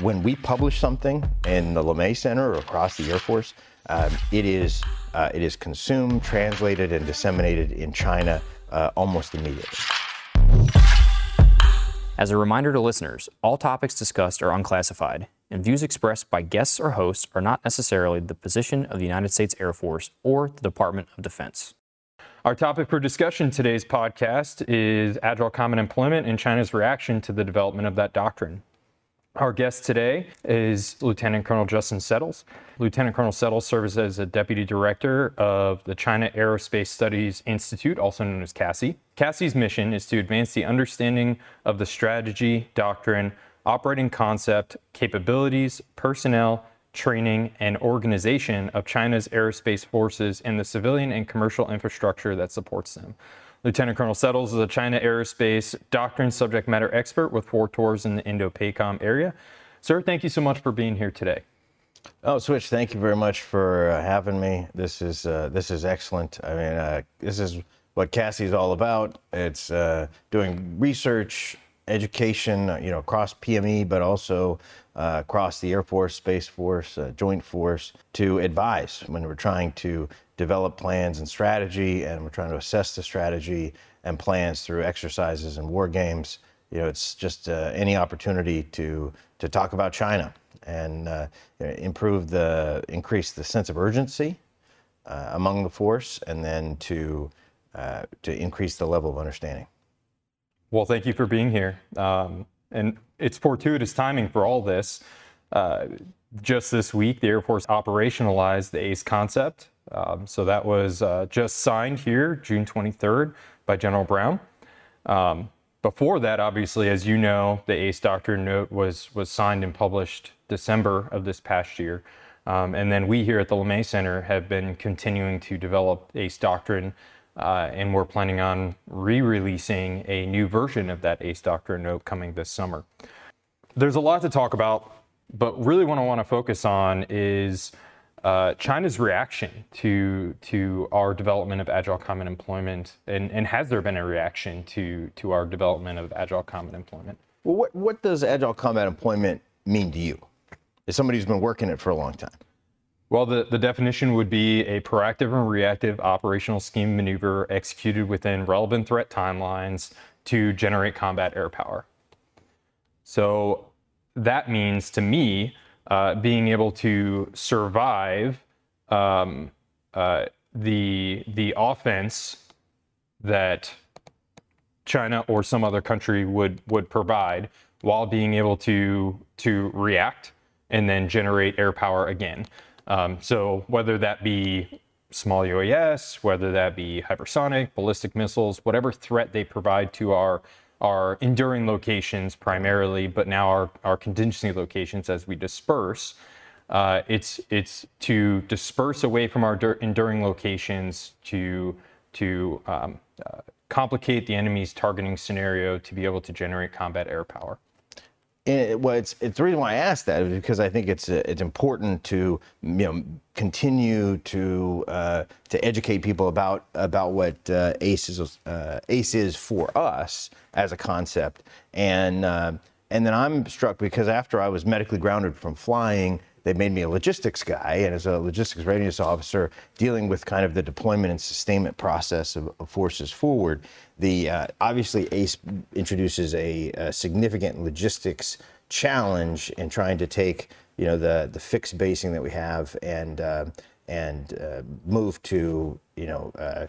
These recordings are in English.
when we publish something in the LeMay Center or across the Air Force, um, it is uh, it is consumed, translated, and disseminated in China uh, almost immediately. As a reminder to listeners, all topics discussed are unclassified, and views expressed by guests or hosts are not necessarily the position of the United States Air Force or the Department of Defense. Our topic for discussion today's podcast is Agile Combat Employment and China's reaction to the development of that doctrine. Our guest today is Lieutenant Colonel Justin Settles. Lieutenant Colonel Settles serves as a Deputy Director of the China Aerospace Studies Institute, also known as CASI. CASI's mission is to advance the understanding of the strategy, doctrine, operating concept, capabilities, personnel, training, and organization of China's aerospace forces and the civilian and commercial infrastructure that supports them. Lieutenant Colonel Settles is a China aerospace doctrine subject matter expert with four tours in the Indo-PACOM area. Sir, thank you so much for being here today. Oh, Switch, thank you very much for uh, having me. This is uh, this is excellent. I mean, uh, this is what CASI's all about. It's uh, doing research, education, uh, you know, across PME, but also uh, across the Air Force, Space Force, Joint Force to advise when we're trying to develop plans and strategy, and we're trying to assess the strategy and plans through exercises and war games. You know, it's just uh, any opportunity to to talk about China and uh, improve the increase the sense of urgency uh, among the force, and then to uh, to increase the level of understanding. Well, thank you for being here, um, and it's fortuitous timing for all this. Uh, just this week, the Air Force operationalized the ACE concept, um, so that was uh, just signed here, June 23rd, by General Brown. Um, before that, obviously, as you know, the ACE Doctrine Note was was signed and published December of this past year. Um, and then we here at the LeMay Center have been continuing to develop ACE Doctrine, uh, and we're planning on re-releasing a new version of that ACE Doctrine Note coming this summer. There's a lot to talk about, but really what I want to focus on is uh, China's reaction to to our development of agile combat employment, and, and has there been a reaction to to our development of agile combat employment? Well, what what does agile combat employment mean to you, as somebody who's been working it for a long time? Well, the, the definition would be a proactive and reactive operational scheme maneuver executed within relevant threat timelines to generate combat air power. So that means to me uh, being able to survive um, uh, the the offense that China or some other country would would provide, while being able to to react and then generate air power again. Um, so whether that be small UAS, whether that be hypersonic, ballistic missiles, whatever threat they provide to our our enduring locations primarily, but now our, our contingency locations as we disperse. Uh, it's it's to disperse away from our enduring locations to to um, uh, complicate the enemy's targeting scenario to be able to generate combat air power. It, well, it's, it's the reason why I asked that is because I think it's uh, it's important to you know continue to uh, to educate people about about what uh, ACE is uh, ACE is for us as a concept, and uh, and then I'm struck because after I was medically grounded from flying, they made me a logistics guy, and as a logistics readiness officer, dealing with kind of the deployment and sustainment process of, of forces forward. The uh, obviously ACE introduces a, a, significant logistics challenge in trying to take you know the the fixed basing that we have and uh, and uh, move to you know. Uh,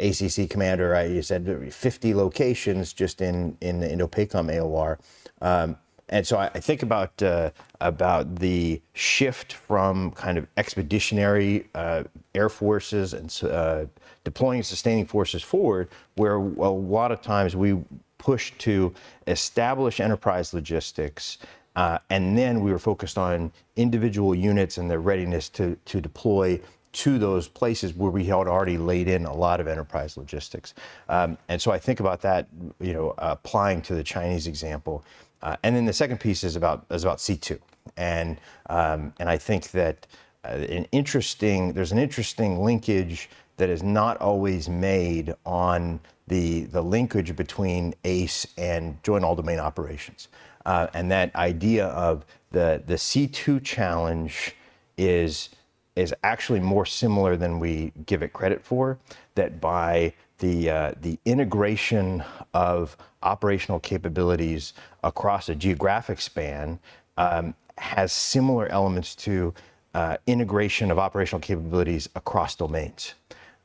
ACC commander, I, said 50 locations just in in the Indo-PACOM AOR. Um, and so I, I think about uh, about the shift from kind of expeditionary uh, air forces and uh, deploying and sustaining forces forward, where a lot of times we push to establish enterprise logistics. Uh, and then we were focused on individual units and their readiness to, to deploy to those places where we had already laid in a lot of enterprise logistics. Um, and so I think about that, you know, applying to the Chinese example. Uh, and then the second piece is about is about C2, and um, and I think that uh, an interesting there's an interesting linkage that is not always made on the the linkage between ACE and joint all domain operations, uh, and that idea of the the C2 challenge is is actually more similar than we give it credit for. That by the uh, the integration of operational capabilities across a geographic span um, has similar elements to uh, integration of operational capabilities across domains,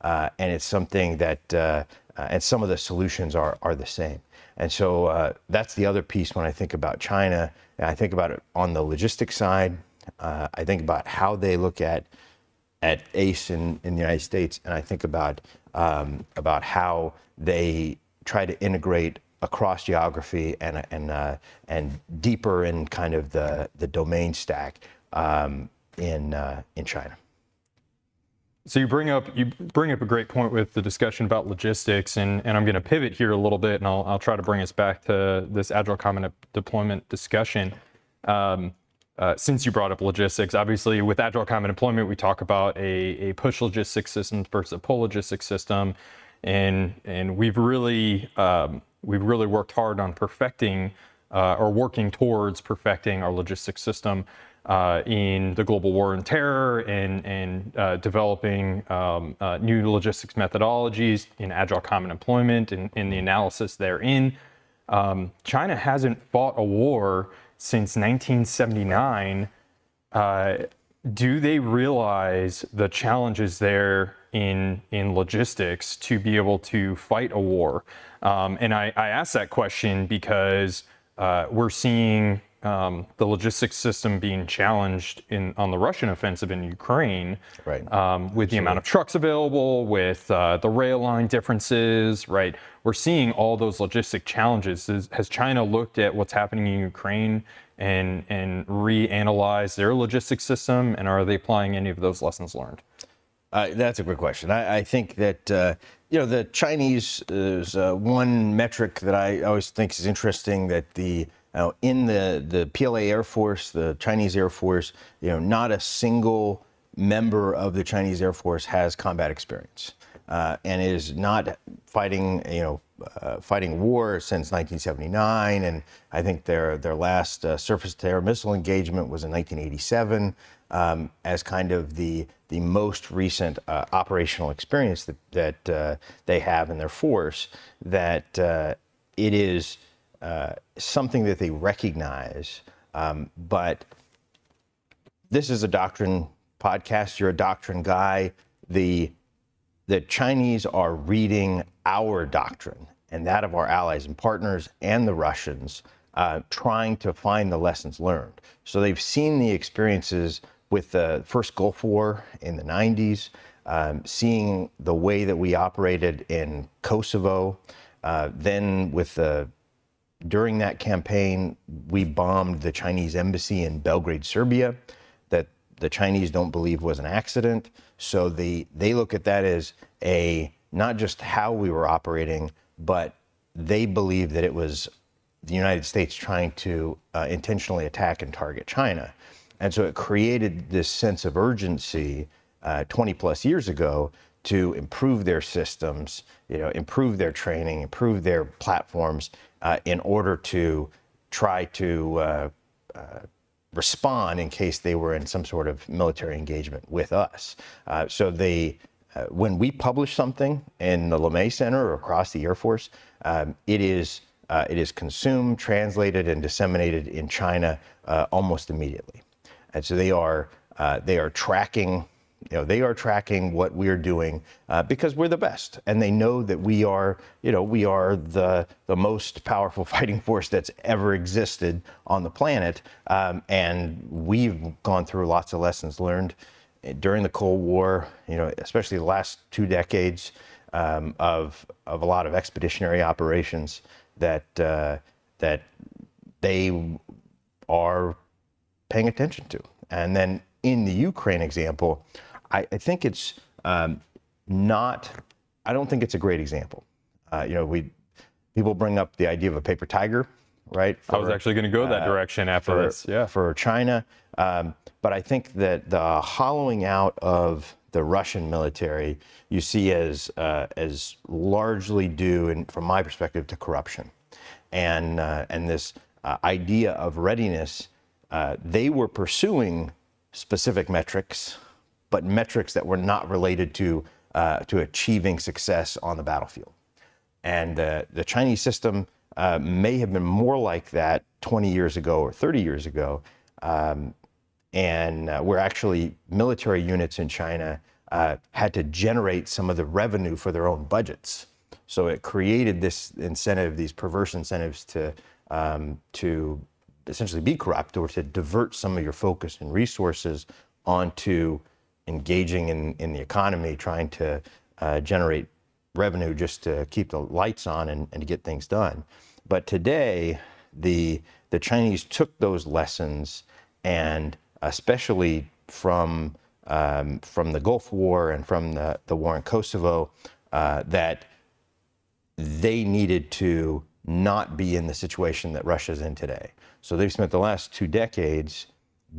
uh, and it's something that uh, uh, and some of the solutions are are the same. And so uh, that's the other piece when I think about China. I think about it on the logistics side. I think about how they look at at ACE in, in the United States, and I think about um, about how they try to integrate across geography and and uh, and deeper in kind of the the domain stack um, in uh, in China. So you bring up you bring up a great point with the discussion about logistics, and, and I'm going to pivot here a little bit, and I'll, I'll try to bring us back to this agile common deployment discussion. Um, uh, since you brought up logistics, obviously with Agile Combat Employment, we talk about a, a push logistics system versus a pull logistics system, and and we've really um, we've really worked hard on perfecting uh, or working towards perfecting our logistics system uh, in the global war on terror and and uh, developing um, uh, new logistics methodologies in Agile Combat employment and in the analysis therein. Um, China hasn't fought a war since 1979, uh, do they realize the challenges there in in logistics to be able to fight a war? Um, and I, I ask that question because uh, we're seeing um, the logistics system being challenged in on the Russian offensive in Ukraine, right? Um, with the amount of trucks available, with uh, the rail line differences, right? We're seeing all those logistic challenges. Is, has China looked at what's happening in Ukraine and and reanalyzed their logistics system, and are they applying any of those lessons learned? Uh, that's a great question. I, I think that uh, you know the Chinese is uh, one metric that I always think is interesting that the now, in the, the PLA Air Force, the Chinese Air Force, you know, not a single member of the Chinese Air Force has combat experience uh, and is not fighting, you know, uh, fighting war since 1979. And I think their their last uh, surface-to-air missile engagement was in 1987, um, as kind of the the most recent uh, operational experience that that uh, they have in their force. That uh, it is uh, something that they recognize. Um, but this is a doctrine podcast. You're a doctrine guy. The the Chinese are reading our doctrine and that of our allies and partners and the Russians, uh, trying to find the lessons learned. So they've seen the experiences with the first Gulf War in the 90s, um, seeing the way that we operated in Kosovo, uh, then with the during that campaign, we bombed the Chinese embassy in Belgrade, Serbia, that the Chinese don't believe was an accident. So the, they look at that as a not just how we were operating, but they believe that it was the United States trying to uh, intentionally attack and target China. And so it created this sense of urgency uh, 20 plus years ago to improve their systems, you know, improve their training, improve their platforms, uh, in order to try to uh, uh, respond in case they were in some sort of military engagement with us. Uh, so they, uh, when we publish something in the LeMay Center or across the Air Force, um, it is uh, it is consumed, translated, and disseminated in China almost immediately. And so they are they are tracking you know, they are tracking what we're doing uh, because we're the best, and they know that we are, you know, we are the the most powerful fighting force that's ever existed on the planet. Um, and we've gone through lots of lessons learned during the Cold War. You know, especially the last two decades um, of of a lot of expeditionary operations that uh, that they are paying attention to, and then in the Ukraine example, I, I think it's um, not. I don't think it's a great example. Uh, you know, we people bring up the idea of a paper tiger, right? For, I was actually going to go that uh, direction after for, this. Yeah. For China, um, but I think that the hollowing out of the Russian military you see as uh, as largely due, and from my perspective, to corruption, and uh, and this uh, idea of readiness uh, they were pursuing specific metrics, but metrics that were not related to uh, to achieving success on the battlefield. And uh, the Chinese system uh, may have been more like that 20 years ago or 30 years ago, um, and uh, where actually military units in China uh, had to generate some of the revenue for their own budgets. So it created this incentive, these perverse incentives to um, to essentially be corrupt or to divert some of your focus and resources onto engaging in, in the economy, trying to uh, generate revenue just to keep the lights on and, and to get things done. But today, the the Chinese took those lessons and especially from um, from the Gulf War and from the, the war in Kosovo, uh, that they needed to not be in the situation that Russia's in today. So they've spent the last two decades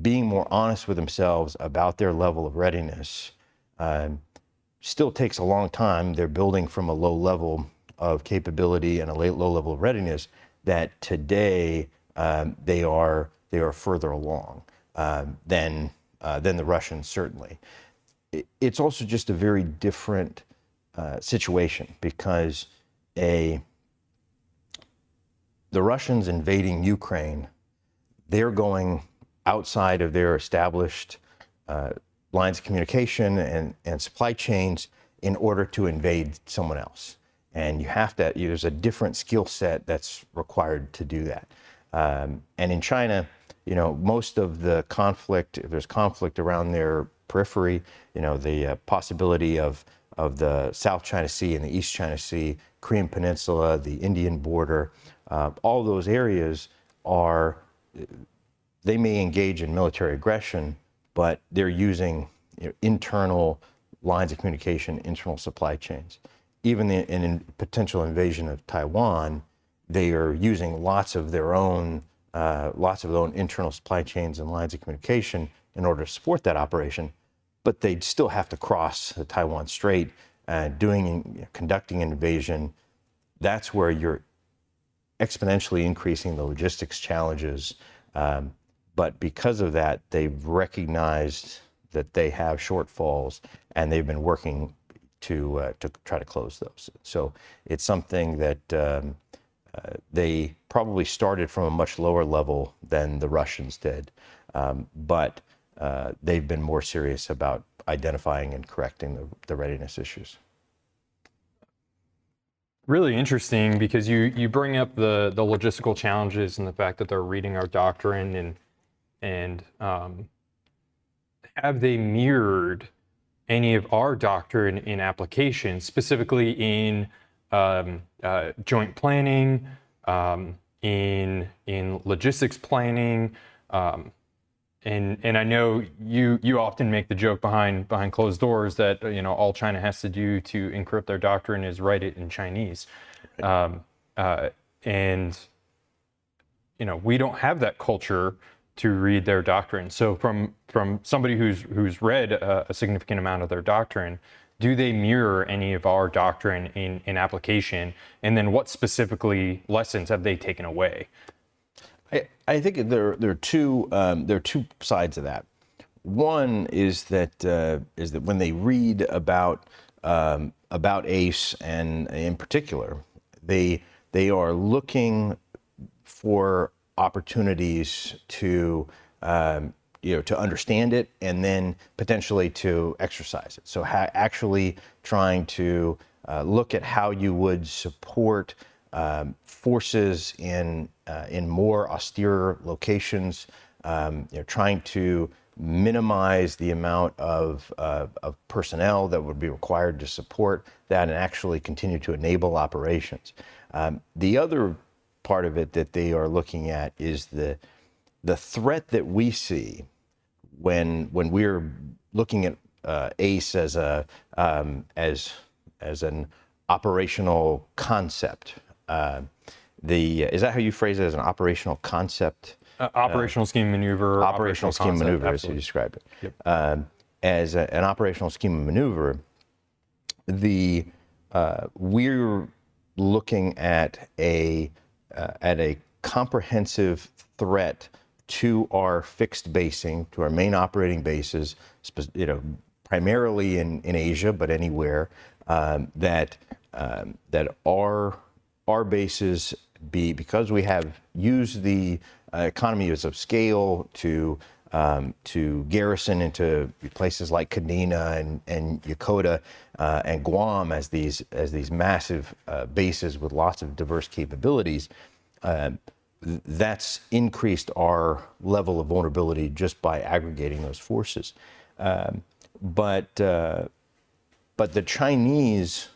being more honest with themselves about their level of readiness. Um, still takes a long time. They're building from a low level of capability and a low level of readiness. That today um, they are they are further along um, than uh, than the Russians certainly. It, it's also just a very different uh, situation because a the Russians invading Ukraine, they're going outside of their established uh, lines of communication and, and supply chains in order to invade someone else. And you have to, there's a different skill set that's required to do that. Um, and in China, you know, most of the conflict, if there's conflict around their periphery, you know, the uh, possibility of, of the South China Sea and the East China Sea, Korean Peninsula, the Indian border, uh, all those areas are, they may engage in military aggression, but they're using you know, internal lines of communication, internal supply chains. Even the, in, in potential invasion of Taiwan, they are using lots of their own, uh, lots of their own internal supply chains and lines of communication in order to support that operation. But they'd still have to cross the Taiwan Strait, uh, doing, you know, conducting an invasion. That's where you're exponentially increasing the logistics challenges. Um, but because of that, they've recognized that they have shortfalls and they've been working to, uh, to try to close those. So it's something that um, uh, they probably started from a much lower level than the Russians did, um, but uh, they've been more serious about identifying and correcting the, the readiness issues really interesting because you you bring up the the logistical challenges and the fact that they're reading our doctrine and and um, have they mirrored any of our doctrine in application, specifically in um, uh, joint planning, um, in in logistics planning, um, and and I know you you often make the joke behind behind closed doors that you know all China has to do to encrypt their doctrine is write it in Chinese, um, uh, and you know we don't have that culture to read their doctrine. So from from somebody who's who's read a, a significant amount of their doctrine, do they mirror any of our doctrine in in application? And then what specifically lessons have they taken away? I, I think there there are two um, there are two sides of that. One is that uh, is that when they read about um, about ACE and in particular, they they are looking for opportunities to um, you know to understand it and then potentially to exercise it. So ha- actually trying to uh, look at how you would support um, forces in uh, in more austere locations. Um, you know, trying to minimize the amount of, uh, of personnel that would be required to support that and actually continue to enable operations. Um, the other part of it that they are looking at is the the threat that we see when when we're looking at uh, ACE as a um, as as an operational concept. Uh, the is that how you phrase it as an operational concept? Uh, operational scheme maneuver. Operational, operational scheme concept, maneuver, absolutely. as you described it. Yep. Um, as a, an operational scheme maneuver, the uh, we're looking at a uh, at a comprehensive threat to our fixed basing, to our main operating bases, you know, primarily in, in Asia, but anywhere, um, that um, that our our bases be because we have used the uh, economies of scale to um, to garrison into places like Kadena and, and Yokota uh, and Guam as these as these massive uh, bases with lots of diverse capabilities. Uh, that's increased our level of vulnerability just by aggregating those forces. Um, but uh, but the Chinese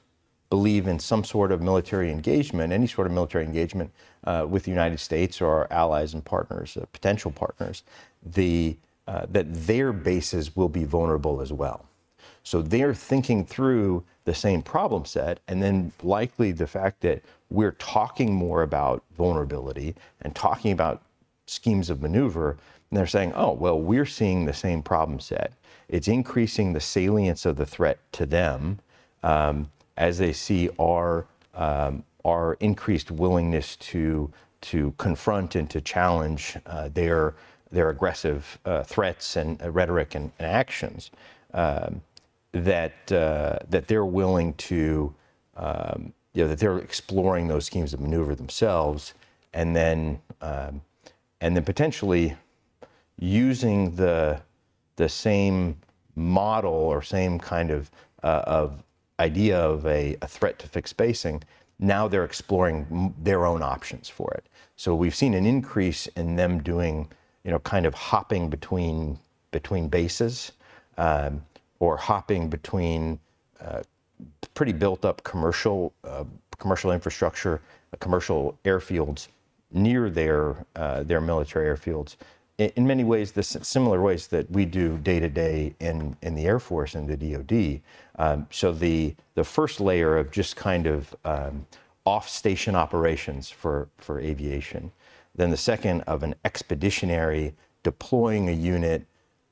believe in some sort of military engagement, any sort of military engagement uh, with the United States or our allies and partners, uh, potential partners, the, uh, that their bases will be vulnerable as well. So they're thinking through the same problem set, and then likely the fact that we're talking more about vulnerability and talking about schemes of maneuver, and they're saying, oh, well, we're seeing the same problem set. It's increasing the salience of the threat to them. Um, as they see our um, our increased willingness to to confront and to challenge uh, their their aggressive uh, threats and uh, rhetoric and, and actions, um, that uh, that they're willing to um, you know that they're exploring those schemes of maneuver themselves, and then um, and then potentially using the the same model or same kind of uh, of idea of a, a, threat to fixed basing, now they're exploring their own options for it. So we've seen an increase in them doing, you know, kind of hopping between between bases, um, or hopping between uh, pretty built up commercial uh, commercial infrastructure, uh, commercial airfields near their uh, their military airfields, in many ways, the similar ways that we do day to day in in the Air Force and the DoD. Um, so the the first layer of just kind of um, off station operations for for aviation, then the second of an expeditionary deploying a unit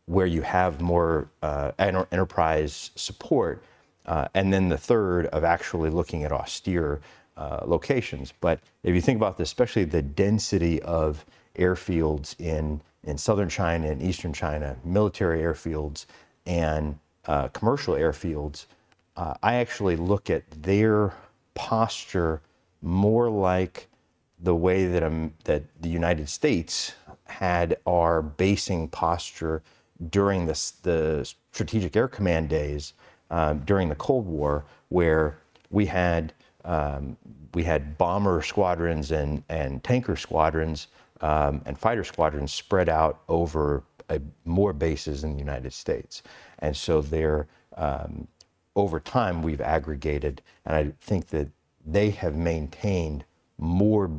where you have more uh, enterprise support, uh, and then the third of actually looking at austere uh, locations. But if you think about this, especially the density of airfields in in southern China and eastern China, military airfields and uh, commercial airfields, uh, I actually look at their posture more like the way that, um, that the United States had our basing posture during this, the Strategic Air Command days um, during the Cold War, where we had um, we had bomber squadrons and, and tanker squadrons um, and fighter squadrons spread out over a, more bases in the United States. And so they're, um, over time, we've aggregated, and I think that they have maintained more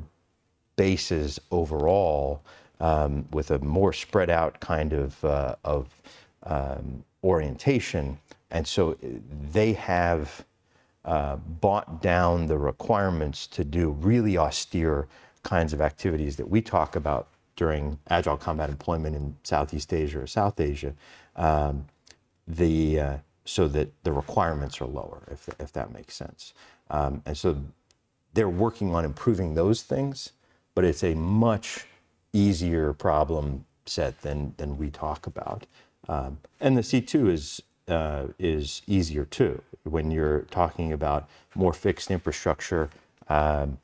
bases overall um, with a more spread out kind of, uh, of um, orientation. And so they have uh, bought down the requirements to do really austere kinds of activities that we talk about during agile combat employment in Southeast Asia or South Asia, um, the, uh, so that the requirements are lower, if, if that makes sense. Um, and so they're working on improving those things, but it's a much easier problem set than, than we talk about. Um, and the C2 is, uh, is easier too. When you're talking about more fixed infrastructure, um,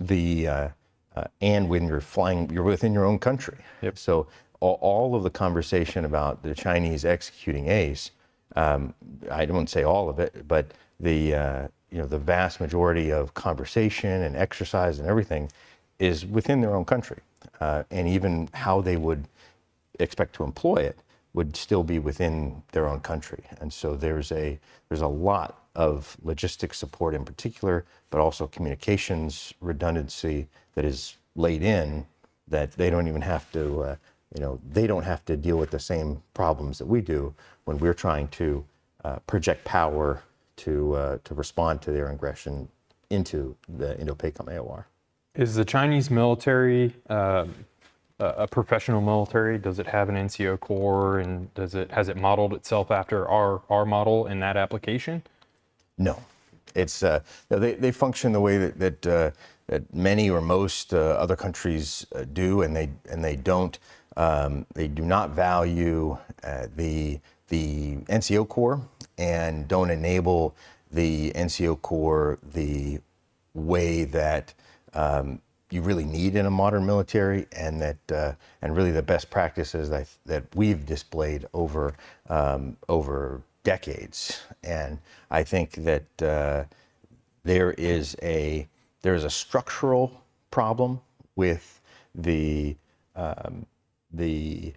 the uh, uh, and when you're flying, you're within your own country. Yep. So all, all, of the conversation about the Chinese executing ACE, um, I don't say all of it, but the uh, you know the vast majority of conversation and exercise and everything is within their own country, uh, and even how they would expect to employ it would still be within their own country. And so there's a there's a lot of logistics support in particular, but also communications redundancy that is laid in that they don't even have to, uh, you know, they don't have to deal with the same problems that we do when we're trying to uh, project power to uh, to respond to their aggression into the Indo-PACOM AOR. Is the Chinese military um, a professional military? Does it have an NCO corps, and does it has it modeled itself after our our model in that application? No, it's uh, they they function the way that that uh, that many or most uh, other countries uh, do, and they and they don't. Um, they do not value uh, the the NCO Corps and don't enable the NCO Corps the way that um, you really need in a modern military, and that uh, and really the best practices that that we've displayed over um, over decades. And I think that uh, there is a there is a structural problem with the um, the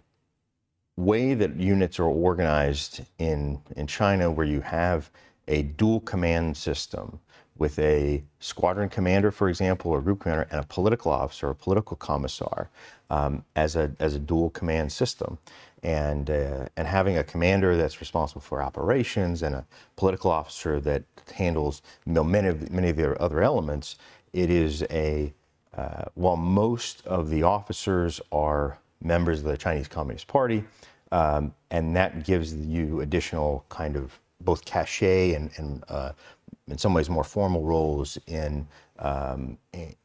way that units are organized in in China, where you have a dual command system with a squadron commander, for example, or group commander, and a political officer, a political commissar, um, as a as a dual command system, and uh, and having a commander that's responsible for operations and a political officer that handles know, many of many of the other elements. It is a uh, while most of the officers are members of the Chinese Communist Party, um, and that gives you additional kind of both cachet and, and uh, in some ways more formal roles in um,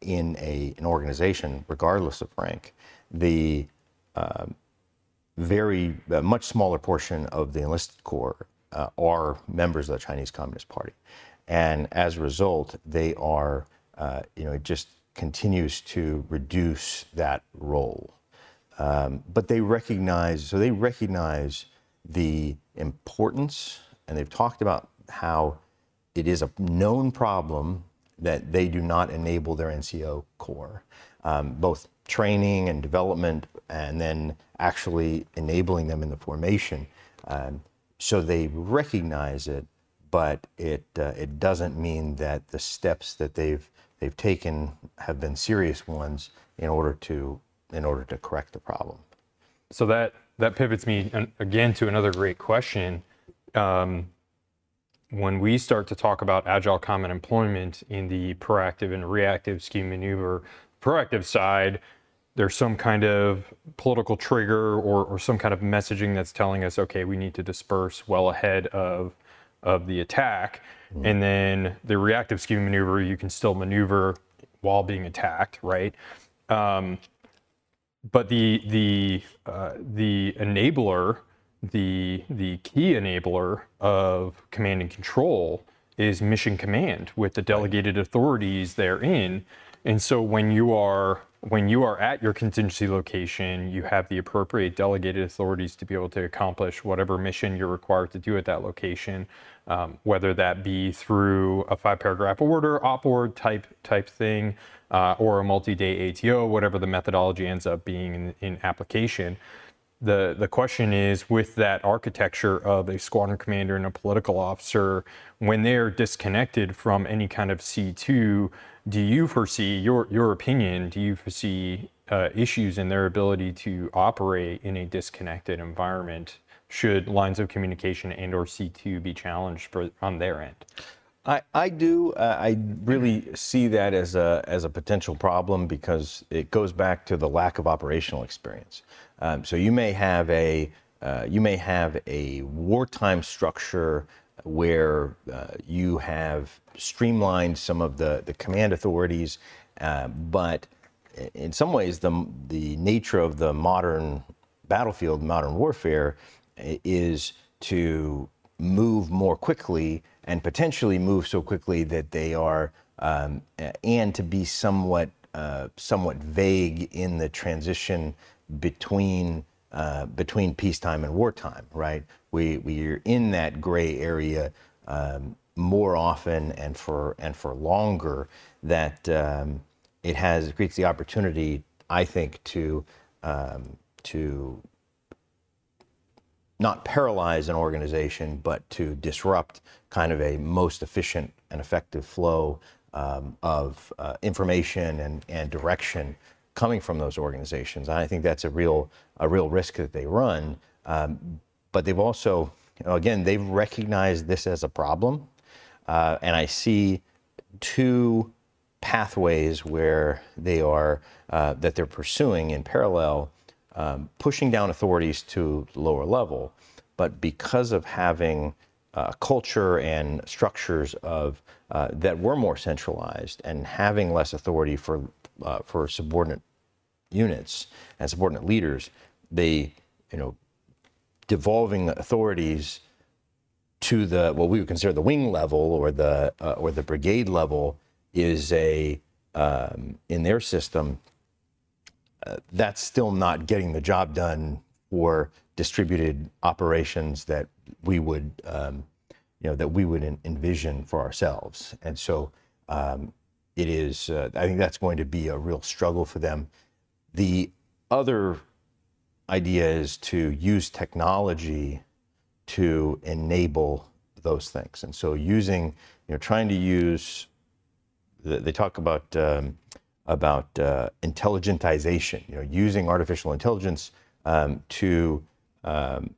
in a, an organization, regardless of rank. The uh, very uh, much smaller portion of the enlisted corps uh, are members of the Chinese Communist Party, and as a result, they are uh, you know it just continues to reduce that role. Um, but they recognize so they recognize the importance, and they've talked about how it is a known problem that they do not enable their NCO corps, um, both training and development, and then actually enabling them in the formation. Um, so they recognize it, but it uh, it doesn't mean that the steps that they've they've taken have been serious ones in order to in order to correct the problem. So that that pivots me again to another great question. Um, when we start to talk about agile combat employment in the proactive and reactive scheme maneuver proactive side, there's some kind of political trigger or, or some kind of messaging that's telling us, okay, we need to disperse well ahead of of the attack. Mm-hmm. And then the reactive scheme maneuver, you can still maneuver while being attacked, right? Um, but the the uh, the enabler the the key enabler of command and control is mission command with the delegated authorities therein. And so when you are when you are at your contingency location, you have the appropriate delegated authorities to be able to accomplish whatever mission you're required to do at that location, um, whether that be through a five paragraph order, op order type type thing, uh, or a multi day ATO, whatever the methodology ends up being in, in application the the question is with that architecture of a squadron commander and a political officer when they're disconnected from any kind of C2 do you foresee your your opinion do you foresee uh, issues in their ability to operate in a disconnected environment should lines of communication and or C2 be challenged for on their end I, I do. Uh, I really see that as a, as a potential problem because it goes back to the lack of operational experience. Um, so you may have a uh, you may have a wartime structure where uh, you have streamlined some of the, the command authorities, uh, but in some ways the the nature of the modern battlefield, modern warfare, is to move more quickly and potentially move so quickly that they are um, and to be somewhat uh, somewhat vague in the transition between uh, between peacetime and wartime, right? We we're in that gray area um, more often and for and for longer that um, it has it creates the opportunity, I think, to um, to not paralyze an organization, but to disrupt kind of a most efficient and effective flow um, of uh, information and, and direction coming from those organizations. And I think that's a real a real risk that they run. Um, but they've also, you know, again, they've recognized this as a problem, uh, and I see two pathways where they are uh, that they're pursuing in parallel, um, pushing down authorities to lower level, but because of having uh, culture and structures of uh, that were more centralized and having less authority for uh, for subordinate units and subordinate leaders, they you know devolving authorities to the what we would consider the wing level or the uh, or the brigade level is a um, in their system that's still not getting the job done for distributed operations that we would um, you know that we would en- envision for ourselves and so um, it is uh, I think that's going to be a real struggle for them the other idea is to use technology to enable those things. And so using, you know, trying to use, they talk about um, about uh, intelligentization, you know, using artificial intelligence um, to um,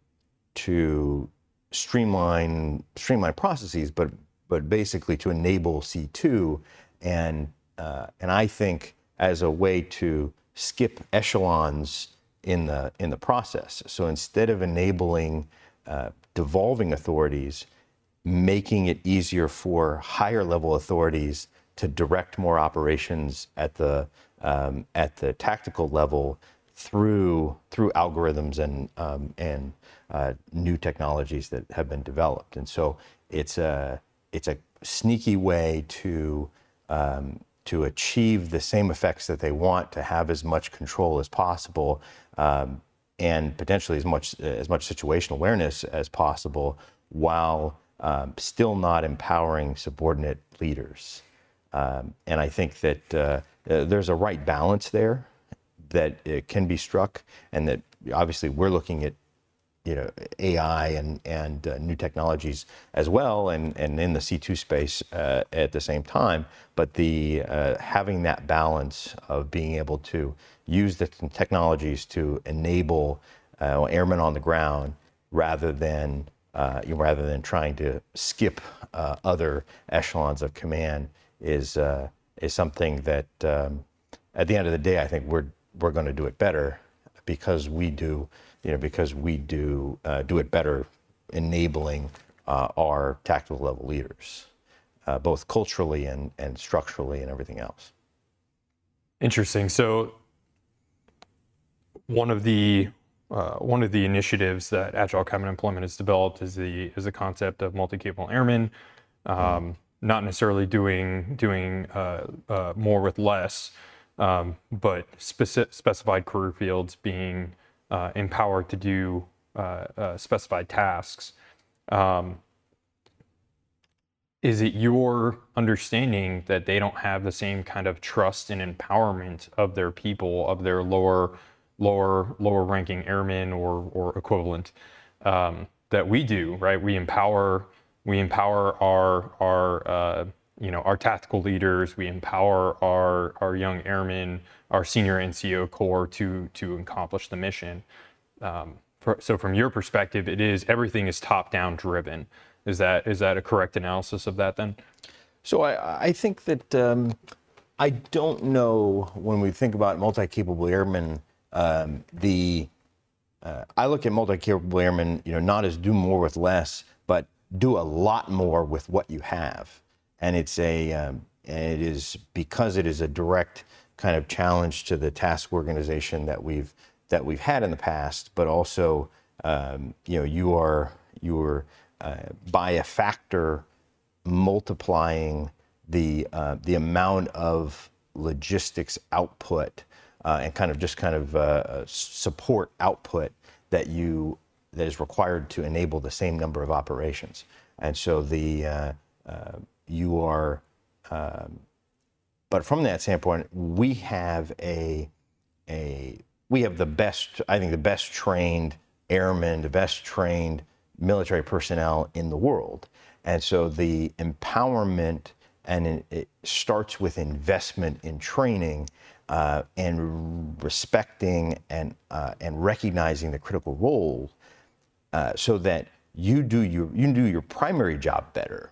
to streamline streamline processes, but but basically to enable C2 and uh, and I think as a way to skip echelons in the in the process. So instead of enabling uh, devolving authorities, making it easier for higher level authorities to direct more operations at the um, at the tactical level through through algorithms and um, and uh, new technologies that have been developed. And so it's a it's a sneaky way to um, to achieve the same effects that they want to have as much control as possible um, and potentially as much as much situational awareness as possible while um, still not empowering subordinate leaders. Um, and I think that uh, uh there's a right balance there that it can be struck, and that obviously we're looking at you know AI and and uh, new technologies as well, and and in the C2 space uh, at the same time. But the uh, having that balance of being able to use the technologies to enable uh, airmen on the ground rather than uh, rather than trying to skip uh, other echelons of command is is something that um, at the end of the day I think we're we're going to do it better because we do you know, because we do uh, do it better enabling uh, our tactical level leaders, uh, both culturally and, and structurally and everything else. Interesting. So one of the uh, one of the initiatives that Agile Combat Employment has developed is the is the concept of multi-capable airmen. Um, not necessarily doing doing uh, uh, more with less, um, but speci- specified career fields being uh, empowered to do uh, uh, specified tasks. Um, is it your understanding that they don't have the same kind of trust and empowerment of their people, of their lower, lower, lower ranking airmen or or equivalent um, that we do? Right, we empower we empower our our uh, you know our tactical leaders, we empower our our young airmen our senior NCO corps to to accomplish the mission. Um, for, so from your perspective, it is everything is top down driven. Is that is that a correct analysis of that then? So I, I think that um, I don't know when we think about multi-capable airmen, um, the uh, I look at multi-capable airmen, you know, not as do more with less, but do a lot more with what you have, and it's a um, and it is because it is a direct kind of challenge to the task organization that we've that we've had in the past, but also um, you know you are you are uh, by a factor multiplying the uh, the amount of logistics output uh, and kind of just kind of uh, support output that you that is required to enable the same number of operations, and so the uh, uh, you are um, but from that standpoint, we have a a we have the best, I think, the best trained airmen, the best trained military personnel in the world, and so the empowerment and it starts with investment in training uh, and respecting and uh, and recognizing the critical role, uh, so that you do your you do your primary job better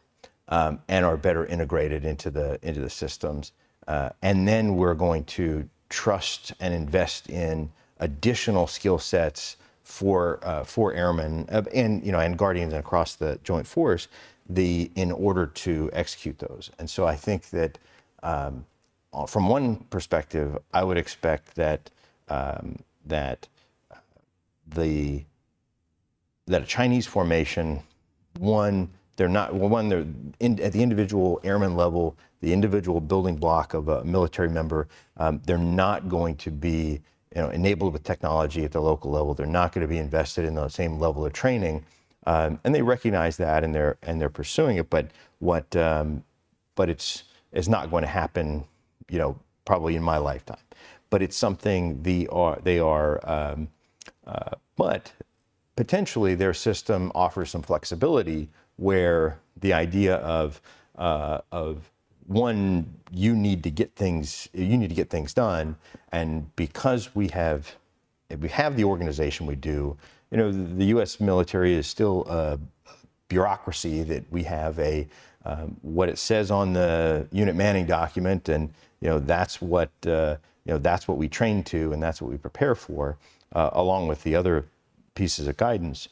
um, and are better integrated into the into the systems. Uh, and then we're going to trust and invest in additional skill sets for uh, for airmen uh, and you know and guardians and across the joint force the in order to execute those. And so I think that um, uh, from one perspective, I would expect that um, that the that a Chinese formation, one, they're not well, one, they're in, at the individual airman level, the individual building block of a military member, um, they're not going to be you know, enabled with technology at the local level. They're not going to be invested in the same level of training, um, and they recognize that and they're and they're pursuing it. But what, um, but it's it's not going to happen, you know, probably in my lifetime. But it's something the are they are, um, uh, but potentially their system offers some flexibility where the idea of uh, of one you need to get things you need to get things done. And because we have we have the organization we do you know the US military is still a bureaucracy that we have a um, what it says on the unit manning document and you know that's what uh, you know that's what we train to and that's what we prepare for uh, along with the other pieces of guidance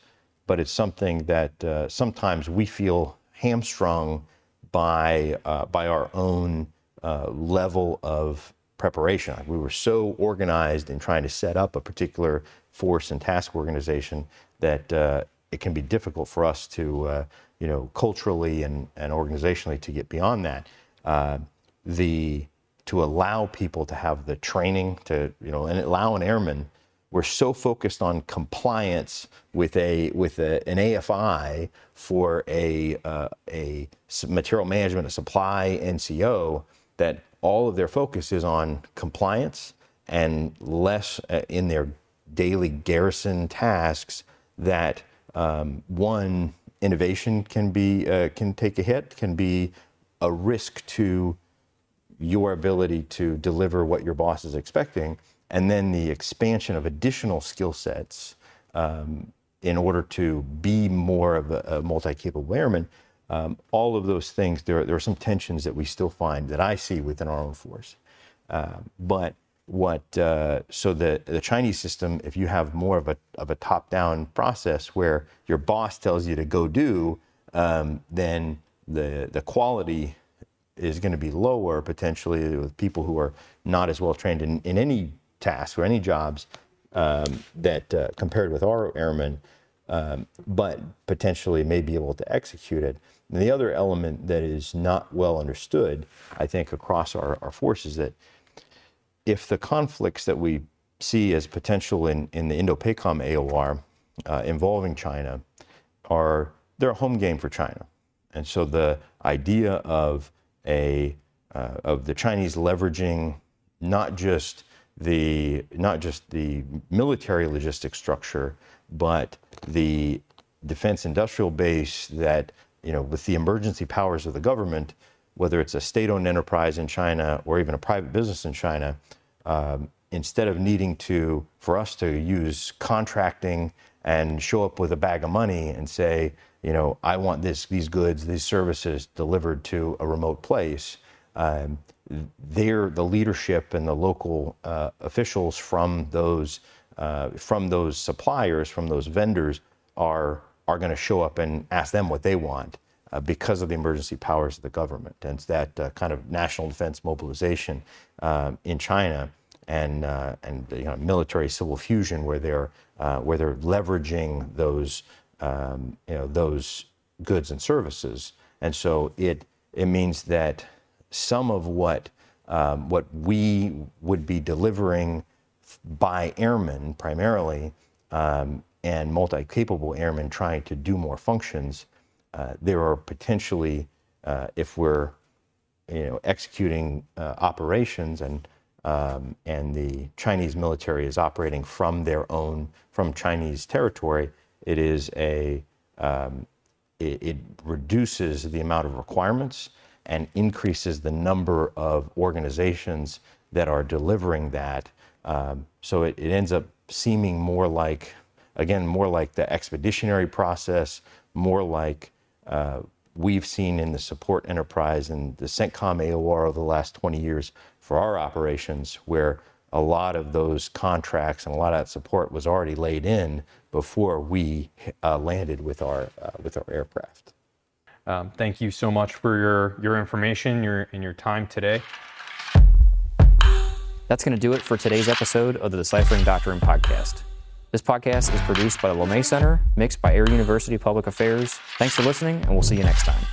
but it's something that uh, sometimes we feel hamstrung by uh, by our own uh, level of preparation. We were so organized in trying to set up a particular force and task organization that uh, it can be difficult for us to, uh, you know, culturally and, and organizationally to get beyond that. Uh, the to allow people to have the training to, you know, and allow an airman we're so focused on compliance with a with a, an AFI for a uh, a material management, a supply NCO, that all of their focus is on compliance and less uh, in their daily garrison tasks. That um, one innovation can be uh, can take a hit, can be a risk to your ability to deliver what your boss is expecting and then the expansion of additional skill sets um, in order to be more of a, a multi-capable airman. Um, all of those things, there, there are some tensions that we still find that I see within our own force. Uh, but what uh, so the the Chinese system, if you have more of a of a top down process where your boss tells you to go do, um, then the the quality is going to be lower potentially with people who are not as well trained in, in any tasks or any jobs um, that uh, compared with our airmen, um, but potentially may be able to execute it. And the other element that is not well understood, I think, across our, our forces that if the conflicts that we see as potential in, in the Indo-PACOM AOR uh, involving China are, they're a home game for China. And so the idea of a, uh, of the Chinese leveraging not just the not just the military logistic structure, but the defense industrial base that you know with the emergency powers of the government, whether it's a state-owned enterprise in China or even a private business in China, um, instead of needing to for us to use contracting and show up with a bag of money and say, you know, I want this, these goods, these services delivered to a remote place. Um, they're the leadership and the local uh, officials from those uh, from those suppliers, from those vendors, are are going to show up and ask them what they want uh, because of the emergency powers of the government. And that uh, kind of national defense mobilization um, in China and uh, and you know, military civil fusion where they're uh, where they're leveraging those um, you know those goods and services. And so it it means that some of what um, what we would be delivering by airmen primarily um, and multi-capable airmen trying to do more functions, uh, there are potentially, uh, if we're you know executing uh, operations and um, and the Chinese military is operating from their own from Chinese territory, it is a um, it, it reduces the amount of requirements and increases the number of organizations that are delivering that. Um, so it, it ends up seeming more like, again, more like the expeditionary process, more like uh, we've seen in the support enterprise and the CENTCOM AOR over the last 20 years for our operations, where a lot of those contracts and a lot of that support was already laid in before we uh, landed with our uh, with our aircraft. Um, thank you so much for your, your information your, and your time today. That's going to do it for today's episode of the Deciphering Doctrine podcast. This podcast is produced by the LeMay Center, mixed by Air University Public Affairs. Thanks for listening, and we'll see you next time.